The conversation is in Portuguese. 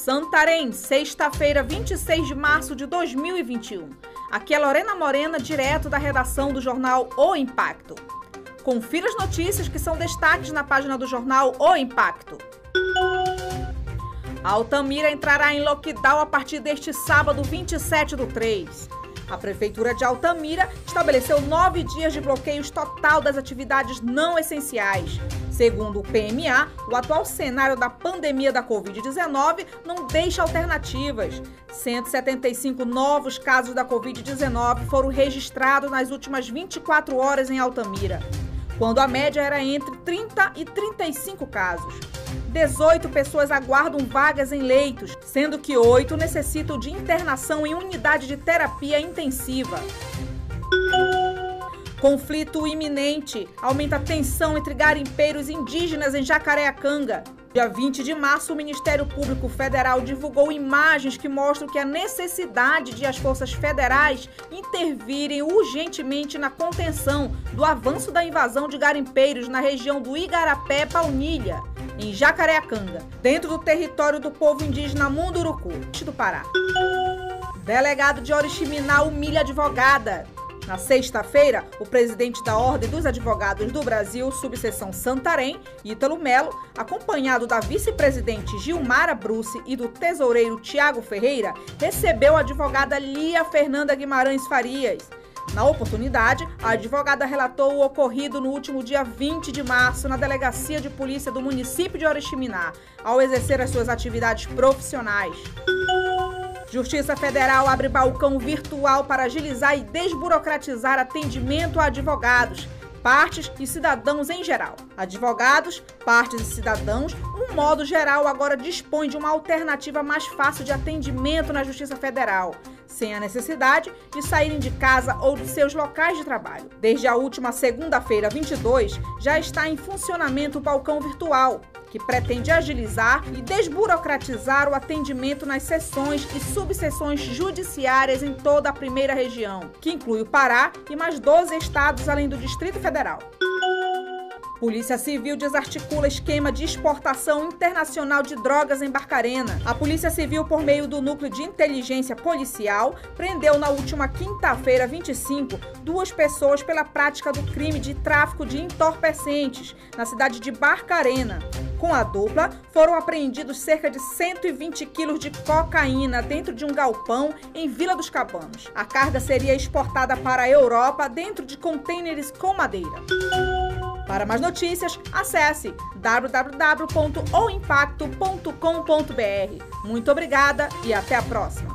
Santarém, sexta-feira, 26 de março de 2021. Aqui é Lorena Morena, direto da redação do jornal O Impacto. Confira as notícias que são destaques na página do jornal O Impacto. Altamira entrará em lockdown a partir deste sábado, 27 do 3. A Prefeitura de Altamira estabeleceu nove dias de bloqueios total das atividades não essenciais. Segundo o PMA, o atual cenário da pandemia da Covid-19 não deixa alternativas. 175 novos casos da Covid-19 foram registrados nas últimas 24 horas em Altamira, quando a média era entre 30 e 35 casos. 18 pessoas aguardam vagas em leitos, sendo que 8 necessitam de internação em unidade de terapia intensiva. Conflito iminente aumenta a tensão entre garimpeiros indígenas em Jacareacanga. Dia 20 de março, o Ministério Público Federal divulgou imagens que mostram que a necessidade de as forças federais intervirem urgentemente na contenção do avanço da invasão de garimpeiros na região do Igarapé Paunilha em Jacareacanga, dentro do território do povo indígena Munduruku, do Pará. Delegado de Oriximiná humilha advogada. Na sexta-feira, o presidente da Ordem dos Advogados do Brasil, subseção Santarém, Ítalo Melo, acompanhado da vice-presidente Gilmara Bruce e do tesoureiro Tiago Ferreira, recebeu a advogada Lia Fernanda Guimarães Farias. Na oportunidade, a advogada relatou o ocorrido no último dia 20 de março na Delegacia de Polícia do município de Oriximiná, ao exercer as suas atividades profissionais. Justiça Federal abre balcão virtual para agilizar e desburocratizar atendimento a advogados, partes e cidadãos em geral. Advogados, partes e cidadãos, um modo geral, agora dispõe de uma alternativa mais fácil de atendimento na Justiça Federal sem a necessidade de saírem de casa ou de seus locais de trabalho. Desde a última segunda-feira, 22, já está em funcionamento o balcão virtual, que pretende agilizar e desburocratizar o atendimento nas sessões e subseções judiciárias em toda a primeira região, que inclui o Pará e mais 12 estados além do Distrito Federal. Polícia Civil desarticula esquema de exportação internacional de drogas em Barcarena. A Polícia Civil, por meio do Núcleo de Inteligência Policial, prendeu na última quinta-feira, 25, duas pessoas pela prática do crime de tráfico de entorpecentes na cidade de Barcarena. Com a dupla, foram apreendidos cerca de 120 quilos de cocaína dentro de um galpão em Vila dos Cabanos. A carga seria exportada para a Europa dentro de contêineres com madeira. Para mais notícias, acesse www.ouimpacto.com.br. Muito obrigada e até a próxima!